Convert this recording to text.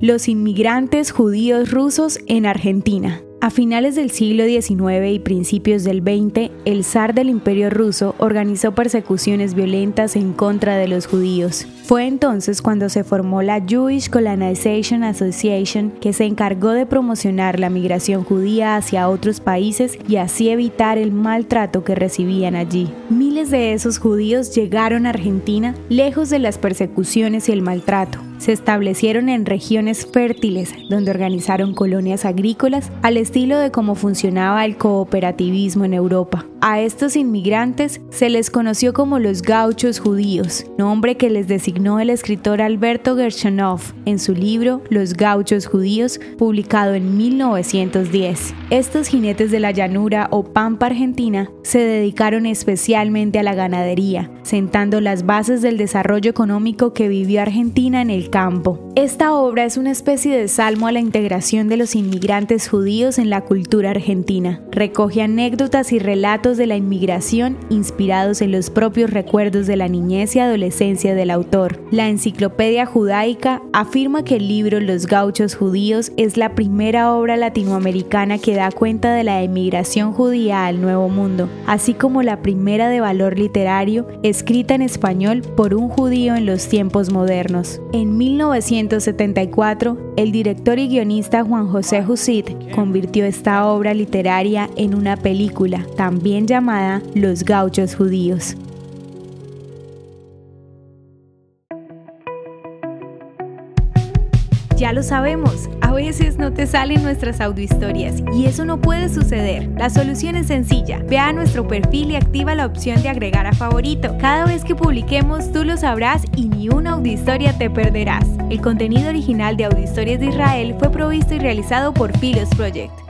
Los inmigrantes judíos rusos en Argentina. A finales del siglo XIX y principios del XX, el zar del Imperio ruso organizó persecuciones violentas en contra de los judíos. Fue entonces cuando se formó la Jewish Colonization Association, que se encargó de promocionar la migración judía hacia otros países y así evitar el maltrato que recibían allí. Miles de esos judíos llegaron a Argentina lejos de las persecuciones y el maltrato se establecieron en regiones fértiles donde organizaron colonias agrícolas al estilo de cómo funcionaba el cooperativismo en Europa. A estos inmigrantes se les conoció como los gauchos judíos, nombre que les designó el escritor Alberto Gershonov en su libro Los gauchos judíos, publicado en 1910. Estos jinetes de la llanura o pampa argentina se dedicaron especialmente a la ganadería, sentando las bases del desarrollo económico que vivió Argentina en el campo. Esta obra es una especie de salmo a la integración de los inmigrantes judíos en la cultura argentina. Recoge anécdotas y relatos de la inmigración inspirados en los propios recuerdos de la niñez y adolescencia del autor. La enciclopedia judaica afirma que el libro Los gauchos judíos es la primera obra latinoamericana que da cuenta de la emigración judía al Nuevo Mundo, así como la primera de valor literario escrita en español por un judío en los tiempos modernos. En 1974, el director y guionista Juan José Jusid convirtió esta obra literaria en una película, llamada Los Gauchos Judíos. Ya lo sabemos, a veces no te salen nuestras audiohistorias y eso no puede suceder. La solución es sencilla. Ve a nuestro perfil y activa la opción de agregar a favorito. Cada vez que publiquemos tú lo sabrás y ni una audiohistoria te perderás. El contenido original de Audiohistorias de Israel fue provisto y realizado por Philos Project.